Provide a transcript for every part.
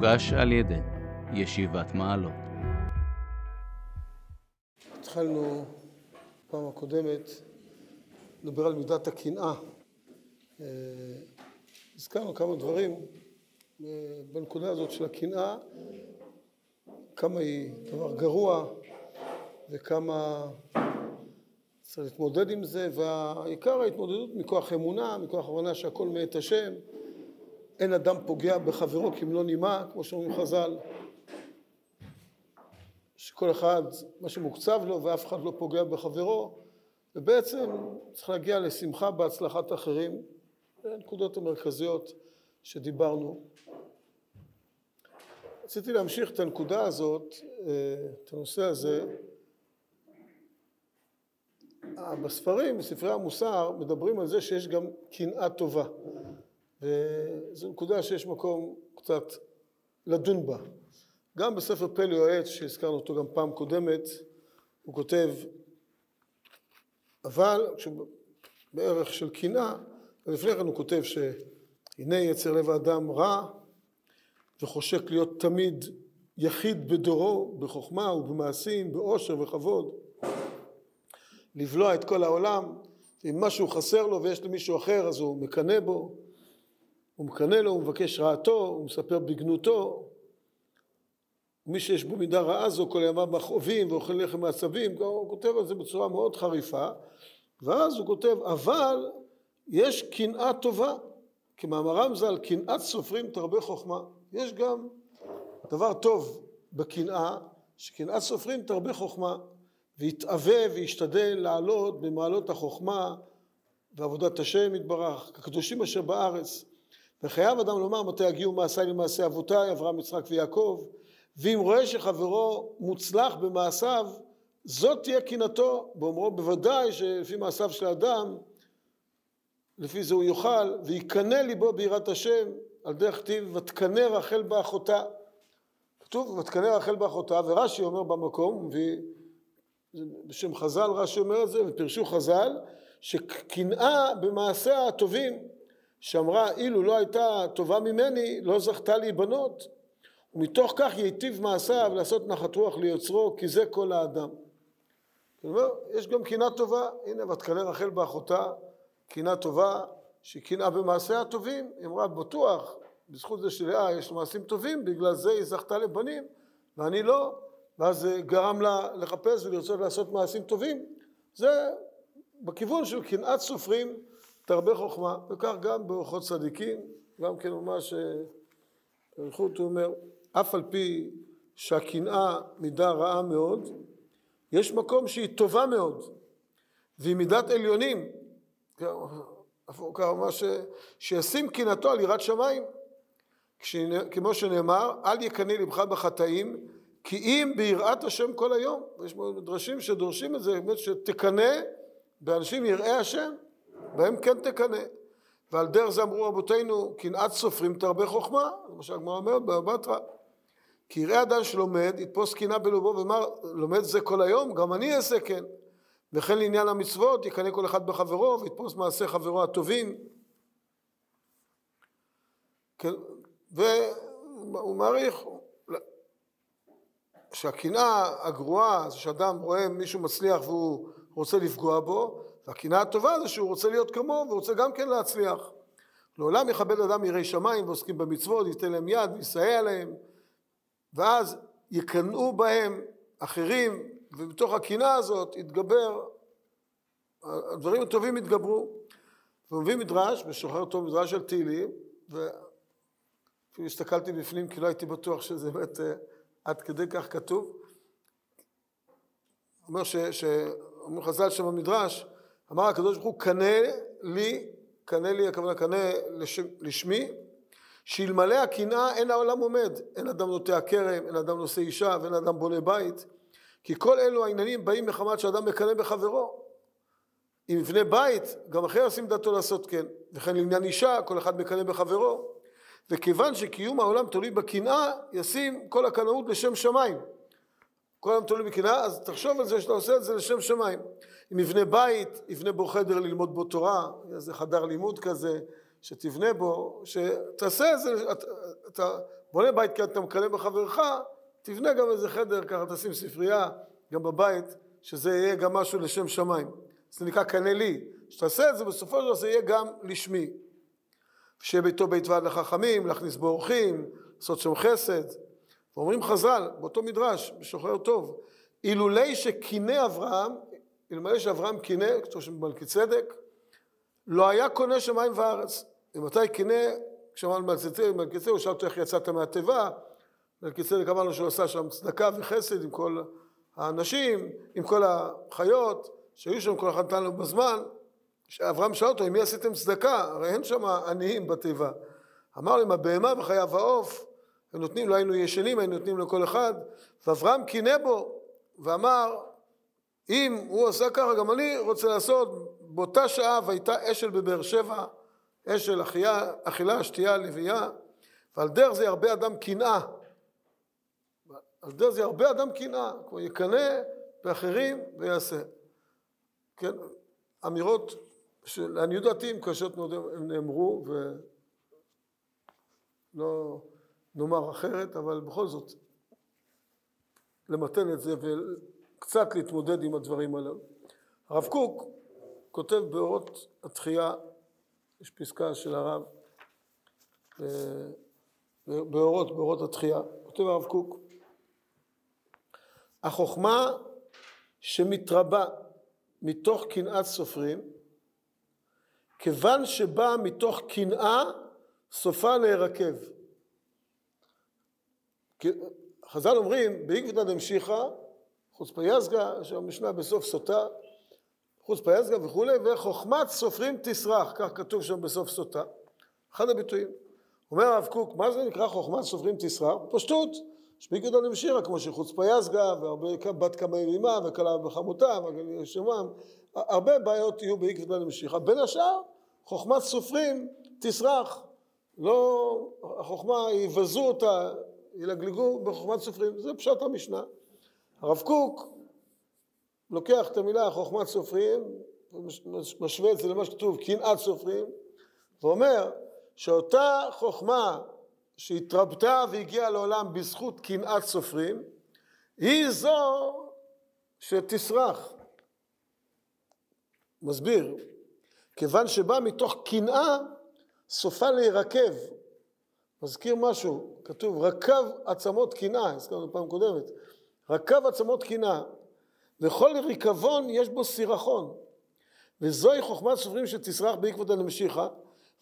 מוגש על ידי ישיבת מעלות. התחלנו פעם הקודמת לדבר על מידת הקנאה. אה, הזכרנו כמה דברים אה, בנקודה הזאת של הקנאה, כמה היא דבר גרוע וכמה צריך להתמודד עם זה, והעיקר ההתמודדות מכוח אמונה, מכוח הבנה שהכל מאת השם, אין אדם פוגע בחברו כמלוא נימה, כמו שאומרים חז"ל, שכל אחד, מה שמוקצב לו ואף אחד לא פוגע בחברו, ובעצם צריך להגיע לשמחה בהצלחת אחרים, זה הנקודות המרכזיות שדיברנו. רציתי להמשיך את הנקודה הזאת, אה, את הנושא הזה. בספרים, בספרי המוסר, מדברים על זה שיש גם קנאה טובה. וזו נקודה שיש מקום קצת לדון בה. גם בספר פלא יועץ, שהזכרנו אותו גם פעם קודמת, הוא כותב, אבל בערך של קנאה, ולפני כן הוא כותב שהנה יצר לב האדם רע וחושק להיות תמיד יחיד בדורו, בחוכמה ובמעשים, באושר וכבוד, לבלוע את כל העולם, אם משהו חסר לו ויש למישהו אחר אז הוא מקנא בו, הוא מקנא לו, הוא מבקש רעתו, הוא מספר בגנותו, מי שיש בו מידה רעה זו כל ימיו מכאובים ואוכל לחם מעצבים, הוא כותב על זה בצורה מאוד חריפה, ואז הוא כותב, אבל יש קנאה טובה, כמאמרם ז"ל, קנאת סופרים תרבה חוכמה. יש גם דבר טוב בקנאה, שקנאת סופרים תרבה חוכמה, ויתאווה וישתדל לעלות במעלות החוכמה ועבודת השם יתברך, כקדושים אשר בארץ. וחייב אדם לומר מתי יגיעו מעשיי למעשה אבותיי, אברהם, יצחק ויעקב, ואם רואה שחברו מוצלח במעשיו, זאת תהיה קנאתו, באומרו בוודאי שלפי מעשיו של האדם, לפי זה הוא יאכל, ויקנא ליבו ביראת השם, על דרך כתיב, ותקנא רחל באחותה. כתוב, ותקנא רחל באחותה, ורש"י אומר במקום, בשם חז"ל רש"י אומר את זה, ופרשו חז"ל, שקנאה במעשיה הטובים, שאמרה אילו לא הייתה טובה ממני לא זכתה להיבנות. ומתוך כך ייטיב מעשיו לעשות נחת רוח ליוצרו כי זה כל האדם. אומר, יש גם קנאה טובה, הנה ותקנא רחל באחותה, קנאה טובה שהיא קנאה במעשיה הטובים, היא אמרה בטוח בזכות זה שלאה יש מעשים טובים בגלל זה היא זכתה לבנים ואני לא ואז זה גרם לה לחפש ולרצות לעשות מעשים טובים. זה בכיוון של קנאת סופרים תרבה חוכמה, וכך גם באורחות צדיקים, גם כן ממש, באריכות הוא אומר, אף על פי שהקנאה מידה רעה מאוד, יש מקום שהיא טובה מאוד, והיא מידת עליונים, ממש שישים קנאתו על יראת שמיים, כמו שנאמר, אל יקנא לבך בחטאים, כי אם ביראת השם כל היום, יש מדרשים שדורשים את זה, באמת שתקנא באנשים יראי השם, בהם כן תקנא. ועל דרך זה אמרו רבותינו, קנאת סופרים תרבה חוכמה, למשל הגמרא אומרת בבטרה. כי יראה אדם שלומד, יתפוס קנאה בלבו ואומר, לומד זה כל היום, גם אני אעשה כן. וכן לעניין המצוות, יקנא כל אחד בחברו, ויתפוס מעשי חברו הטובים. כן, והוא מעריך שהקנאה הגרועה זה שאדם רואה מישהו מצליח והוא רוצה לפגוע בו, והקנאה הטובה זה שהוא רוצה להיות כמוהו ורוצה גם כן להצליח. לעולם יכבד אדם יראי שמיים ועוסקים במצוות, ייתן להם יד ויסייע להם, ואז יקנאו בהם אחרים, ובתוך הקנאה הזאת יתגבר, הדברים הטובים יתגברו. והוא מביא מדרש, ושוחר טוב מדרש של תהילים, ואפילו הסתכלתי בפנים כי לא הייתי בטוח שזה באמת אה, עד כדי כך כתוב. אומר ש... ש... אומר חז"ל שם במדרש, אמר הקדוש ברוך הוא, קנה לי, קנה לי, הכוונה קנה לש, לשמי, שאלמלא הקנאה אין העולם עומד. אין אדם נוטע כרם, אין אדם נושא אישה ואין אדם בונה בית. כי כל אלו העניינים באים מחמת שאדם מקנא בחברו. אם יבנה בית, גם אחר ישים דעתו לעשות כן. וכן לעניין אישה, כל אחד מקנא בחברו. וכיוון שקיום העולם תלוי בקנאה, ישים כל הקנאות לשם שמיים. כל היום תלוי בקנאה, אז תחשוב על זה שאתה עושה את זה לשם שמיים. אם יבנה בית, יבנה בו חדר ללמוד בו תורה, איזה חדר לימוד כזה, שתבנה בו, שתעשה את זה, אתה, אתה בונה בית כי אתה מקנא בחברך, תבנה גם איזה חדר, ככה תשים ספרייה, גם בבית, שזה יהיה גם משהו לשם שמיים. זה נקרא קנא לי. כשתעשה את זה, בסופו של דבר זה יהיה גם לשמי. שיהיה ביתו בית ועד לחכמים, להכניס בו אורחים, לעשות שם חסד. ואומרים חז"ל, באותו מדרש, בשוחר טוב, אילולי שקינא אברהם, אלמלא שאברהם קינא, כתוב שם במלכי צדק, לא היה קונה שמיים וארץ. ומתי קינא, כשאמרנו מלכי צדק, הוא שאל אותו איך יצאת מהתיבה, מלכי צדק אמר לו שהוא עשה שם צדקה וחסד עם כל האנשים, עם כל החיות, שהיו שם, כל אחד נתן לו בזמן. אברהם שאל אותו, עם מי עשיתם צדקה? הרי אין שם עניים בתיבה. אמר לו, עם הבהמה וחייו העוף, ונותנים, לא היינו ישנים, היינו נותנים לכל אחד, ואברהם קינא בו, ואמר, אם הוא עשה ככה, גם אני רוצה לעשות, באותה שעה והייתה אשל בבאר שבע, אשל אחייה, אכילה, שתייה, לביאה, ועל דרך זה ירבה אדם קנאה. על דרך זה ירבה אדם קנאה, כמו יקנא באחרים ויעשה. כן, אמירות שלעניות דעתי הן קשות מאוד, הן נאמרו, ולא נאמר אחרת, אבל בכל זאת, למתן את זה וקצת להתמודד עם הדברים הללו. הרב קוק כותב באורות התחייה, יש פסקה של הרב, באורות, באורות התחייה, כותב הרב קוק, החוכמה שמתרבה מתוך קנאת סופרים, כיוון שבאה מתוך קנאה, סופה להירקב. חז"ל אומרים, בעקבתא דמשיחא, חוצפא יסגא, יש שם משנה בסוף סוטה, חוצפא יסגא וכולי, וחוכמת סופרים תסרח, כך כתוב שם בסוף סוטה, אחד הביטויים. אומר הרב קוק, מה זה נקרא חוכמת סופרים תסרח? פשטות, שבעקבתא דמשיחא, כמו שחוצפא יסגא, והרבה בת כמה ימימה, וכלה בחמותה, וגליל שמם, הרבה בעיות יהיו בעקבתא דמשיחא. בין השאר, חוכמת סופרים תסרח. לא, החוכמה, יבזו אותה, ילגלגו בחוכמת סופרים, זה פשט המשנה. הרב קוק לוקח את המילה חוכמת סופרים, משווה את זה למה שכתוב קנאת סופרים, ואומר שאותה חוכמה שהתרבתה והגיעה לעולם בזכות קנאת סופרים, היא זו שתסרח. מסביר, כיוון שבא מתוך קנאה, סופה להירקב. מזכיר משהו, כתוב רקב עצמות קנאה, הזכרנו פעם קודמת, רקב עצמות קנאה, וכל ריקבון יש בו סירחון, וזוהי חוכמת סופרים שתסרח בעקבות הנמשיכה,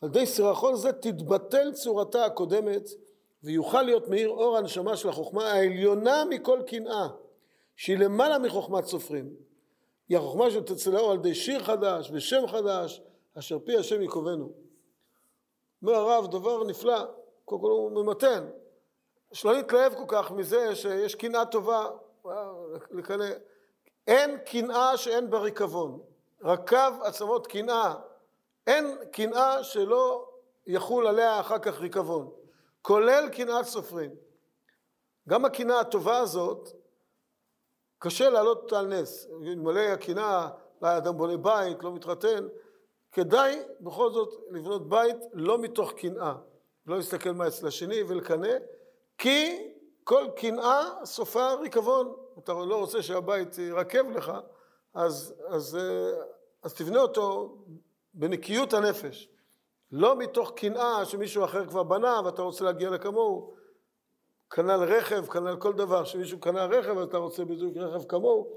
על ידי סירחון זה תתבטל צורתה הקודמת, ויוכל להיות מאיר אור הנשמה של החוכמה העליונה מכל קנאה, שהיא למעלה מחוכמת סופרים. היא החוכמה שתצא לאור על ידי שיר חדש ושם חדש, אשר פי השם יקובנו. אומר הרב, דבר נפלא, קודם כל הוא ממתן. שלא נתלהב כל כך מזה שיש קנאה טובה, לקנא. אין קנאה שאין בה ריקבון. רקב עצמות קנאה. אין קנאה שלא יחול עליה אחר כך ריקבון. כולל קנאת סופרים. גם הקנאה הטובה הזאת, קשה להעלות אותה על נס. אלמלא הקנאה, אולי אדם בונה בית, לא מתחתן, כדאי בכל זאת לבנות בית לא מתוך קנאה. לא להסתכל מה אצל השני ולקנא, כי כל קנאה סופה ריקבון. אתה לא רוצה שהבית ירקב לך, אז, אז, אז תבנה אותו בנקיות הנפש. לא מתוך קנאה שמישהו אחר כבר בנה ואתה רוצה להגיע לכמוהו. כנ"ל רכב, כנ"ל כל דבר, שמישהו קנה רכב ואתה רוצה בדיוק רכב כמוהו,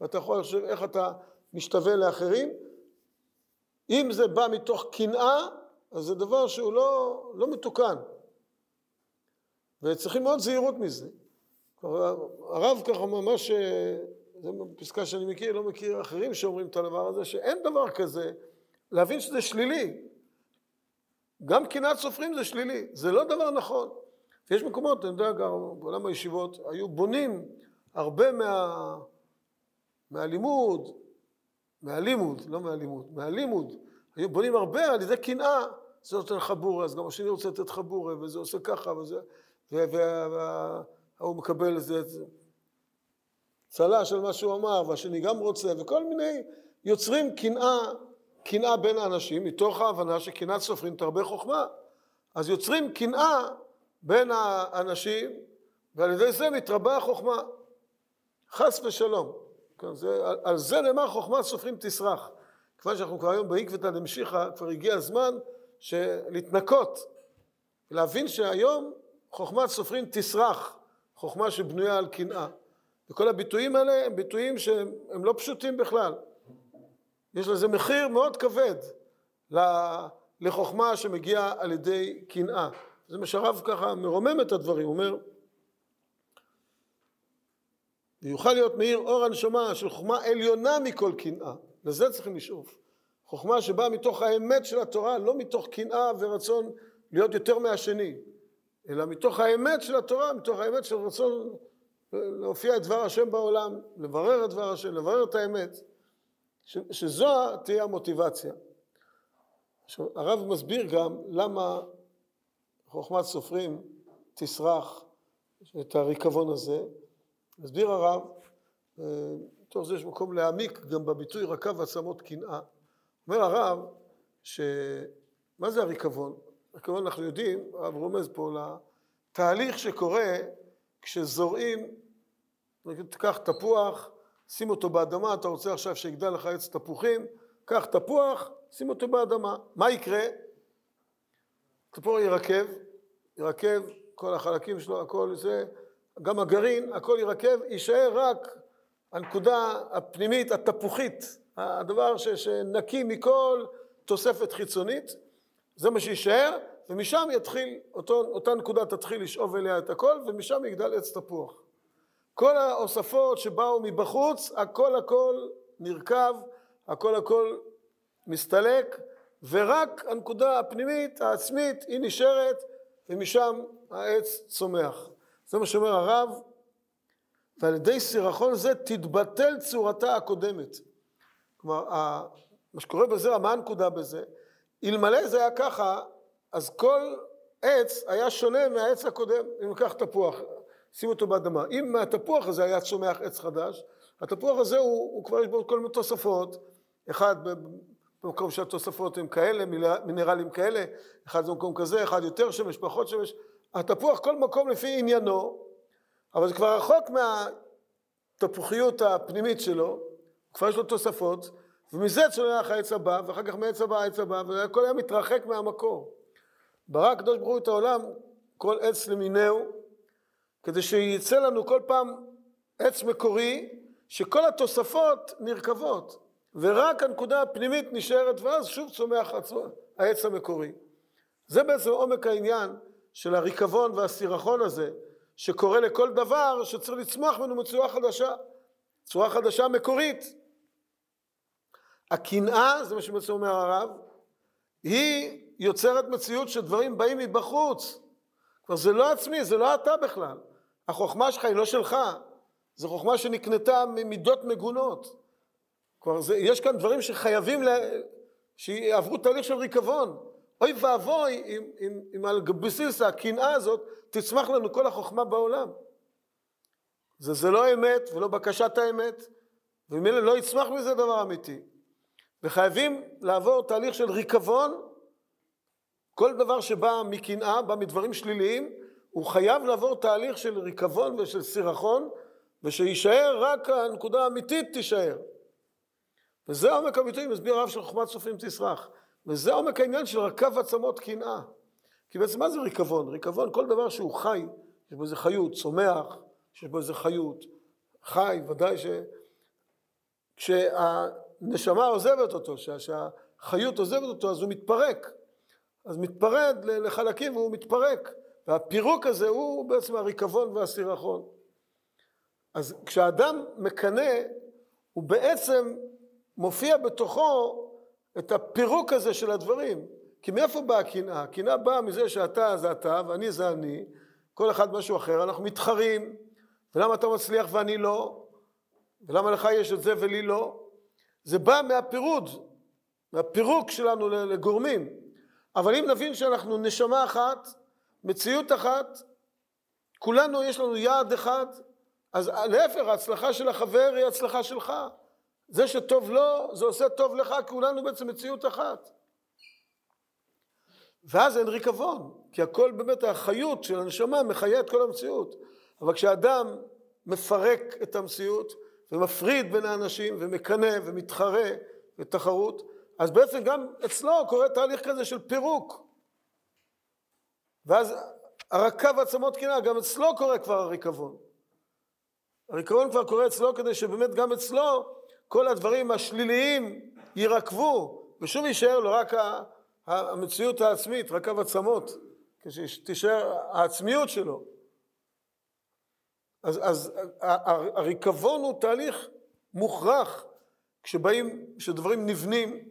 ואתה יכול לחשוב איך אתה משתווה לאחרים. אם זה בא מתוך קנאה, אז זה דבר שהוא לא, לא מתוקן. וצריכים מאוד זהירות מזה. הרב ככה ממש, זו פסקה שאני מכיר, לא מכיר אחרים שאומרים את הדבר הזה, שאין דבר כזה להבין שזה שלילי. גם קנאת סופרים זה שלילי, זה לא דבר נכון. ויש מקומות, אני יודע, גם בעולם הישיבות, היו בונים הרבה מה... מהלימוד, מהלימוד, לא מהלימוד, מהלימוד, היו בונים הרבה על ידי קנאה, זה נותן לך בורא, אז גם השני רוצה לתת לך בורא, וזה עושה ככה, וזה, וההוא מקבל איזה צל"ש על מה שהוא אמר, והשני גם רוצה, וכל מיני יוצרים קנאה, קנאה בין האנשים, מתוך ההבנה שקנאת סופרים תרבה חוכמה. אז יוצרים קנאה בין האנשים, ועל ידי זה מתרבה החוכמה. חס ושלום. כן, זה, על, על זה נאמר חוכמת סופרים תסרח. כיוון שאנחנו כבר היום בעקבתא דמשיחא, כבר הגיע הזמן להתנקות, להבין שהיום חוכמת סופרים תסרח, חוכמה שבנויה על קנאה. וכל הביטויים האלה הם ביטויים שהם לא פשוטים בכלל. יש לזה מחיר מאוד כבד לחוכמה שמגיעה על ידי קנאה. זה מה שהרב ככה מרומם את הדברים, אומר ויוכל להיות מאיר אור הנשמה של חוכמה עליונה מכל קנאה, לזה צריכים לשאוף. חוכמה שבאה מתוך האמת של התורה, לא מתוך קנאה ורצון להיות יותר מהשני, אלא מתוך האמת של התורה, מתוך האמת של רצון להופיע את דבר השם בעולם, לברר את דבר השם, לברר את האמת, ש, שזו תהיה המוטיבציה. עכשיו, הרב מסביר גם למה חוכמת סופרים תסרח את הריקבון הזה. מסביר הרב, מתוך זה יש מקום להעמיק גם בביטוי רקב עצמות קנאה. אומר הרב, שמה זה הריקבון? הריקבון אנחנו יודעים, הרב רומז פה לתהליך שקורה כשזורעים, תיקח תפוח, שים אותו באדמה, אתה רוצה עכשיו שיגדל לך עץ תפוחים, קח תפוח, שים אותו באדמה. מה יקרה? תפוח ירקב, ירקב, כל החלקים שלו, הכל זה, גם הגרעין, הכל ירקב, יישאר רק הנקודה הפנימית, התפוחית, הדבר ש, שנקי מכל תוספת חיצונית, זה מה שיישאר, ומשם יתחיל, אותו, אותה נקודה תתחיל לשאוב אליה את הכל, ומשם יגדל עץ תפוח. כל ההוספות שבאו מבחוץ, הכל הכל נרקב, הכל הכל מסתלק, ורק הנקודה הפנימית, העצמית, היא נשארת, ומשם העץ צומח. זה מה שאומר הרב, ועל ידי סירחון זה תתבטל צורתה הקודמת. כלומר, מה שקורה בזה, מה הנקודה בזה? אלמלא זה היה ככה, אז כל עץ היה שונה מהעץ הקודם. אם ניקח תפוח, שים אותו באדמה. אם מהתפוח הזה היה צומח עץ חדש, התפוח הזה הוא, הוא כבר יש בו כל מיני תוספות, אחד במקום שהתוספות הן כאלה, מינרלים כאלה, אחד זה במקום כזה, אחד יותר שמש, פחות שמש. התפוח כל מקום לפי עניינו, אבל זה כבר רחוק מהתפוחיות הפנימית שלו, כבר יש לו תוספות, ומזה צונח העץ הבא, ואחר כך מעץ הבא העץ הבא, והכל היה מתרחק מהמקור. ברא הקדוש ברוך הוא את העולם, כל עץ למינהו, כדי שיצא לנו כל פעם עץ מקורי, שכל התוספות נרקבות, ורק הנקודה הפנימית נשארת, ואז שוב צומח העץ המקורי. זה בעצם עומק העניין של הריקבון והסירחון הזה, שקורה לכל דבר שצריך לצמוח ממנו מצורה חדשה, צורה חדשה מקורית. הקנאה, זה מה שבעצם אומר הרב, היא יוצרת מציאות שדברים באים מבחוץ. כבר זה לא עצמי, זה לא אתה בכלל. החוכמה שלך היא לא שלך, זו חוכמה שנקנתה ממידות מגונות. כבר זה, יש כאן דברים שחייבים, לה, שיעברו תהליך של ריקבון. אוי ואבוי אם, אם, אם על בסיס הקנאה הזאת תצמח לנו כל החוכמה בעולם. זה, זה לא אמת ולא בקשת האמת, וממילא לא יצמח מזה דבר אמיתי. וחייבים לעבור תהליך של ריקבון, כל דבר שבא מקנאה, בא מדברים שליליים, הוא חייב לעבור תהליך של ריקבון ושל סירחון, ושיישאר רק הנקודה האמיתית תישאר. וזה עומק הביטוי, מסביר הרב של חוכמת סופרים תסרח. וזה עומק העניין של רכב עצמות קנאה. כי בעצם מה זה ריקבון? ריקבון, כל דבר שהוא חי, יש בו איזה חיות, צומח, שיש בו איזה חיות, חי, ודאי ש... כשהנשמה עוזבת אותו, שהחיות עוזבת אותו, אז הוא מתפרק. אז מתפרד לחלקים והוא מתפרק. והפירוק הזה הוא בעצם הריקבון והסירחון. אז כשאדם מקנא, הוא בעצם מופיע בתוכו את הפירוק הזה של הדברים. כי מאיפה באה הקנאה? הקנאה באה מזה שאתה זה אתה ואני זה אני, כל אחד משהו אחר, אנחנו מתחרים, ולמה אתה מצליח ואני לא, ולמה לך יש את זה ולי לא. זה בא מהפירוד, מהפירוק שלנו לגורמים. אבל אם נבין שאנחנו נשמה אחת, מציאות אחת, כולנו יש לנו יעד אחד, אז להפך, ההצלחה של החבר היא הצלחה שלך. זה שטוב לו, זה עושה טוב לך, כולנו בעצם מציאות אחת. ואז אין ריקבון, כי הכל באמת החיות של הנשמה מחיה את כל המציאות. אבל כשאדם מפרק את המציאות ומפריד בין האנשים ומקנא ומתחרה בתחרות, אז בעצם גם אצלו קורה תהליך כזה של פירוק. ואז הרקה ועצמות קנאה, גם אצלו קורה כבר הריקבון. הריקבון כבר קורה אצלו כדי שבאמת גם אצלו כל הדברים השליליים יירקבו, ושוב יישאר לו רק המציאות העצמית, רק העצמות, כשתישאר העצמיות שלו. אז, אז הריקבון הוא תהליך מוכרח כשבאים, כשדברים נבנים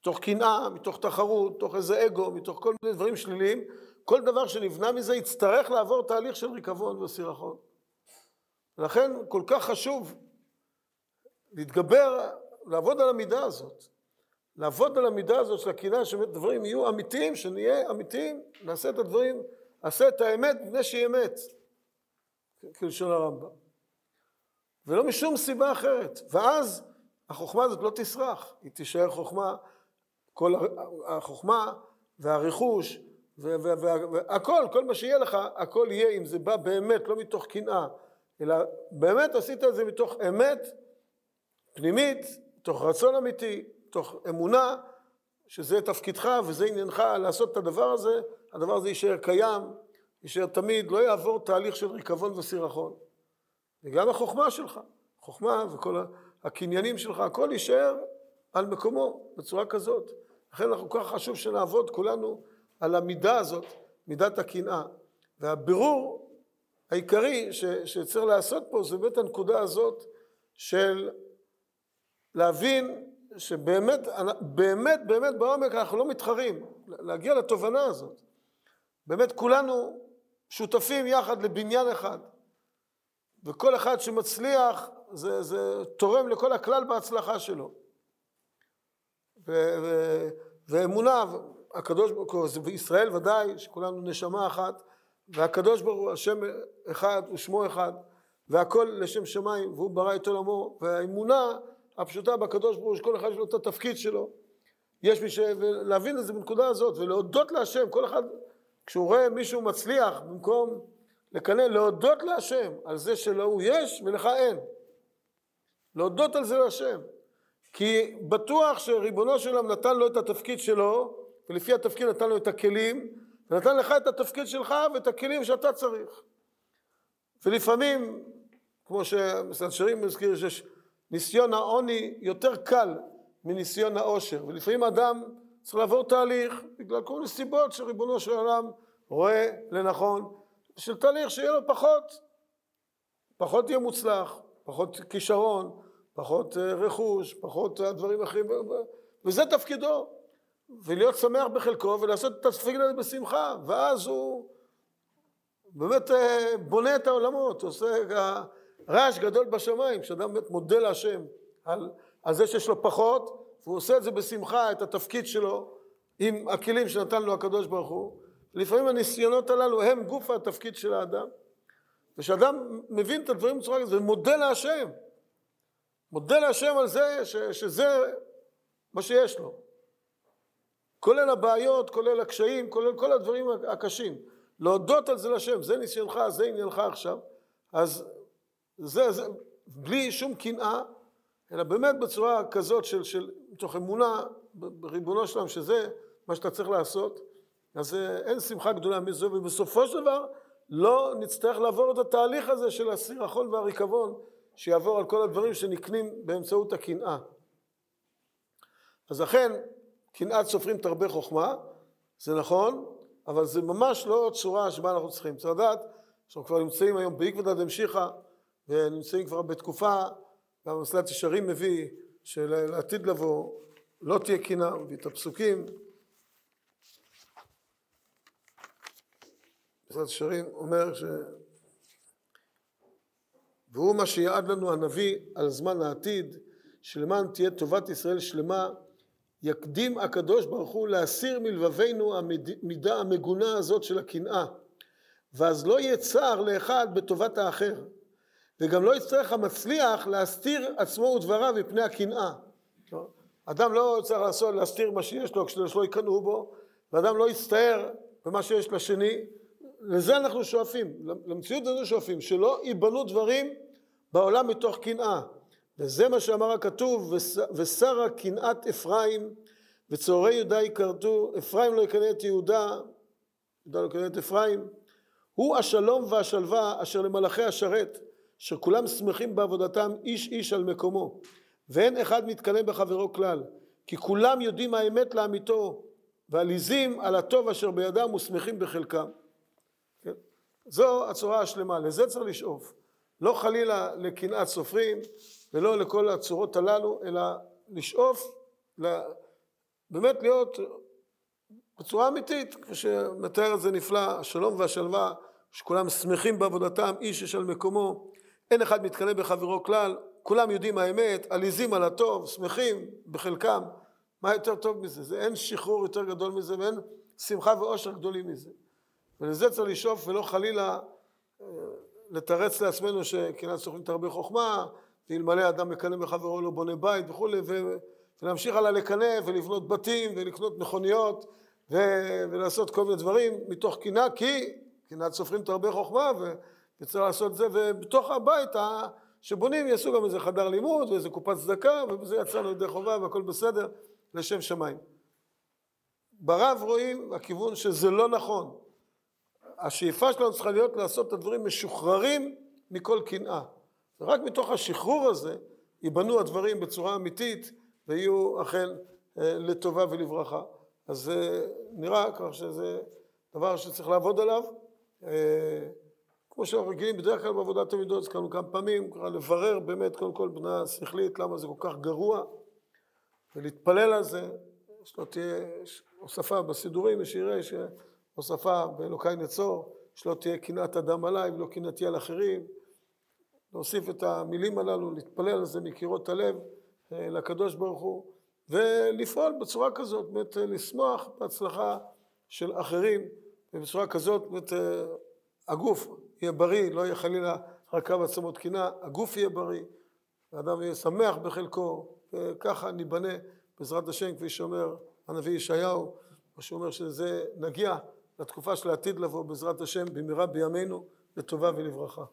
מתוך קנאה, מתוך תחרות, מתוך איזה אגו, מתוך כל מיני דברים שליליים, כל דבר שנבנה מזה יצטרך לעבור תהליך של ריקבון וסירחון. ולכן כל כך חשוב להתגבר, לעבוד על המידה הזאת. לעבוד על המידה הזאת של הקנאה, שדברים יהיו אמיתיים, שנהיה אמיתיים, נעשה את הדברים, נעשה את האמת מפני שהיא אמת, כלשון הרמב"ם. ולא משום סיבה אחרת. ואז החוכמה הזאת לא תסרח, היא תישאר חוכמה, כל החוכמה והרכוש והכל, כל מה שיהיה לך, הכל יהיה אם זה בא באמת, לא מתוך קנאה, אלא באמת עשית את זה מתוך אמת פנימית, מתוך רצון אמיתי, מתוך אמונה שזה תפקידך וזה עניינך לעשות את הדבר הזה, הדבר הזה יישאר קיים, יישאר תמיד, לא יעבור תהליך של ריקבון וסירחון. וגם החוכמה שלך, חוכמה וכל הקניינים שלך, הכל יישאר על מקומו בצורה כזאת. לכן אנחנו כל כך חשוב שנעבוד כולנו על המידה הזאת, מידת הקנאה. והבירור העיקרי ש, שצריך לעשות פה זה באמת הנקודה הזאת של להבין שבאמת, באמת, באמת בעומק אנחנו לא מתחרים, להגיע לתובנה הזאת. באמת כולנו שותפים יחד לבניין אחד, וכל אחד שמצליח זה, זה תורם לכל הכלל בהצלחה שלו. ו, ו, ואמונה, הקדוש ברוך הוא, בישראל ודאי, שכולנו נשמה אחת, והקדוש ברוך הוא, השם אחד ושמו אחד, והכל לשם שמיים, והוא ברא את עולמו, והאמונה הפשוטה בקדוש ברוך הוא, שכל אחד יש לו את התפקיד שלו. יש מי ש... להבין את זה בנקודה הזאת, ולהודות להשם, כל אחד, כשהוא רואה מישהו מצליח, במקום לקנא, להודות להשם על זה שלהוא יש ולך אין. להודות על זה להשם. כי בטוח שריבונו של עולם נתן לו את התפקיד שלו, ולפי התפקיד נתן לו את הכלים, ונתן לך את התפקיד שלך ואת הכלים שאתה צריך. ולפעמים, כמו שמסנשרים מזכיר, שיש ניסיון העוני יותר קל מניסיון העושר, ולפעמים אדם צריך לעבור תהליך בגלל כל מיני סיבות שריבונו של עולם רואה לנכון, של תהליך שיהיה לו פחות, פחות יהיה מוצלח, פחות כישרון, פחות אה, רכוש, פחות הדברים האחרים, וזה תפקידו. ולהיות שמח בחלקו ולעשות את התפקיד הזה בשמחה, ואז הוא באמת אה, בונה את העולמות, עושה רעש גדול בשמיים, כשאדם באמת מודה להשם על, על זה שיש לו פחות, והוא עושה את זה בשמחה, את התפקיד שלו, עם הכלים שנתן לו הקדוש ברוך הוא. לפעמים הניסיונות הללו הם גוף התפקיד של האדם. וכשאדם מבין את הדברים בצורה כזאת ומודה להשם, מודה להשם על זה ש, שזה מה שיש לו. כולל הבעיות, כולל הקשיים, כולל כל הדברים הקשים. להודות על זה להשם, זה ניסיונך, זה עניינך עכשיו. אז זה, זה בלי שום קנאה, אלא באמת בצורה כזאת של, של מתוך אמונה בריבונו שלם, שזה מה שאתה צריך לעשות. אז אין שמחה גדולה מזה, ובסופו של דבר לא נצטרך לעבור את התהליך הזה של הסירחון והריקבון, שיעבור על כל הדברים שנקנים באמצעות הקנאה. אז לכן, קנאת סופרים תרבה חוכמה, זה נכון, אבל זה ממש לא צורה שבה אנחנו צריכים. צריך לדעת שאנחנו כבר נמצאים היום בעקבתא דמשיחא, ונמצאים כבר בתקופה, מסילת ישרים מביא שלעתיד לבוא לא תהיה קנאה, מביא את הפסוקים. מסילת ישרים אומר ש... והוא מה שיעד לנו הנביא על זמן העתיד, שלמען תהיה טובת ישראל שלמה, יקדים הקדוש ברוך הוא להסיר מלבבינו המידה המגונה הזאת של הקנאה, ואז לא יהיה צער לאחד בטובת האחר. וגם לא יצטרך המצליח להסתיר עצמו ודבריו מפני הקנאה. אדם לא צריך לעשות, להסתיר מה שיש לו, כדי שלא יקנאו בו, ואדם לא יסתער במה שיש לשני, לזה אנחנו שואפים, למציאות הזו שואפים, שלא ייבנו דברים בעולם מתוך קנאה. וזה מה שאמר הכתוב, ושרה קנאת אפרים וצהרי יהודה יכרתו, אפרים לא יקנא את יהודה, יהודה לא יקנא את אפרים, הוא השלום והשלווה אשר למלאכי השרת, אשר כולם שמחים בעבודתם איש איש על מקומו, ואין אחד מתקנא בחברו כלל, כי כולם יודעים האמת לאמיתו, ועליזים על הטוב אשר בידם ושמחים בחלקם. כן? זו הצורה השלמה, לזה צריך לשאוף. לא חלילה לקנאת סופרים ולא לכל הצורות הללו, אלא לשאוף, באמת להיות בצורה אמיתית, כפי שמתאר את זה נפלא, השלום והשלווה, שכולם שמחים בעבודתם, איש יש על מקומו, אין אחד מתקנא בחברו כלל, כולם יודעים האמת, עליזים על הטוב, שמחים בחלקם, מה יותר טוב מזה? זה אין שחרור יותר גדול מזה ואין שמחה ואושר גדולים מזה. ולזה צריך לשאוף ולא חלילה אה, לתרץ לעצמנו שקנאת סוכנים תרבה חוכמה, ואלמלא אדם מקנא בחברו לא בונה בית וכולי, ולהמשיך הלאה לקנא ולבנות בתים ולקנות מכוניות ו- ולעשות כל מיני דברים מתוך קנאה, כי קנאת סופרים תרבה חוכמה וצריך לעשות זה, ובתוך הבית שבונים יעשו גם איזה חדר לימוד ואיזה קופת צדקה, ובזה יצאנו ידי חובה והכל בסדר, לשם שמיים. ברב רואים הכיוון שזה לא נכון. השאיפה שלנו צריכה להיות לעשות את הדברים משוחררים מכל קנאה. ורק מתוך השחרור הזה ייבנו הדברים בצורה אמיתית ויהיו אכן אה, לטובה ולברכה. אז זה נראה כך שזה דבר שצריך לעבוד עליו. אה, כמו שאנחנו רגילים בדרך כלל בעבודת המידות, הזכרנו כמה פעמים, לברר באמת קודם כל בנה שכלית למה זה כל כך גרוע, ולהתפלל על זה, שלא תהיה הוספה בסידורים, שיראה שהוספה באלוקי נצור, שלא תהיה קנאת אדם עליי ולא קנאתי על אחרים, להוסיף את המילים הללו, להתפלל על זה מקירות הלב אה, לקדוש ברוך הוא, ולפעול בצורה כזאת, באמת אה, לשמוח בהצלחה של אחרים, ובצורה כזאת באמת אה, הגוף יהיה בריא, לא יהיה חלילה קו עצמות קנאה, הגוף יהיה בריא, האדם יהיה שמח בחלקו, וככה ניבנה בעזרת השם, כפי שאומר הנביא ישעיהו, מה שאומר שזה נגיע לתקופה של העתיד לבוא בעזרת השם במהרה בימינו לטובה ולברכה.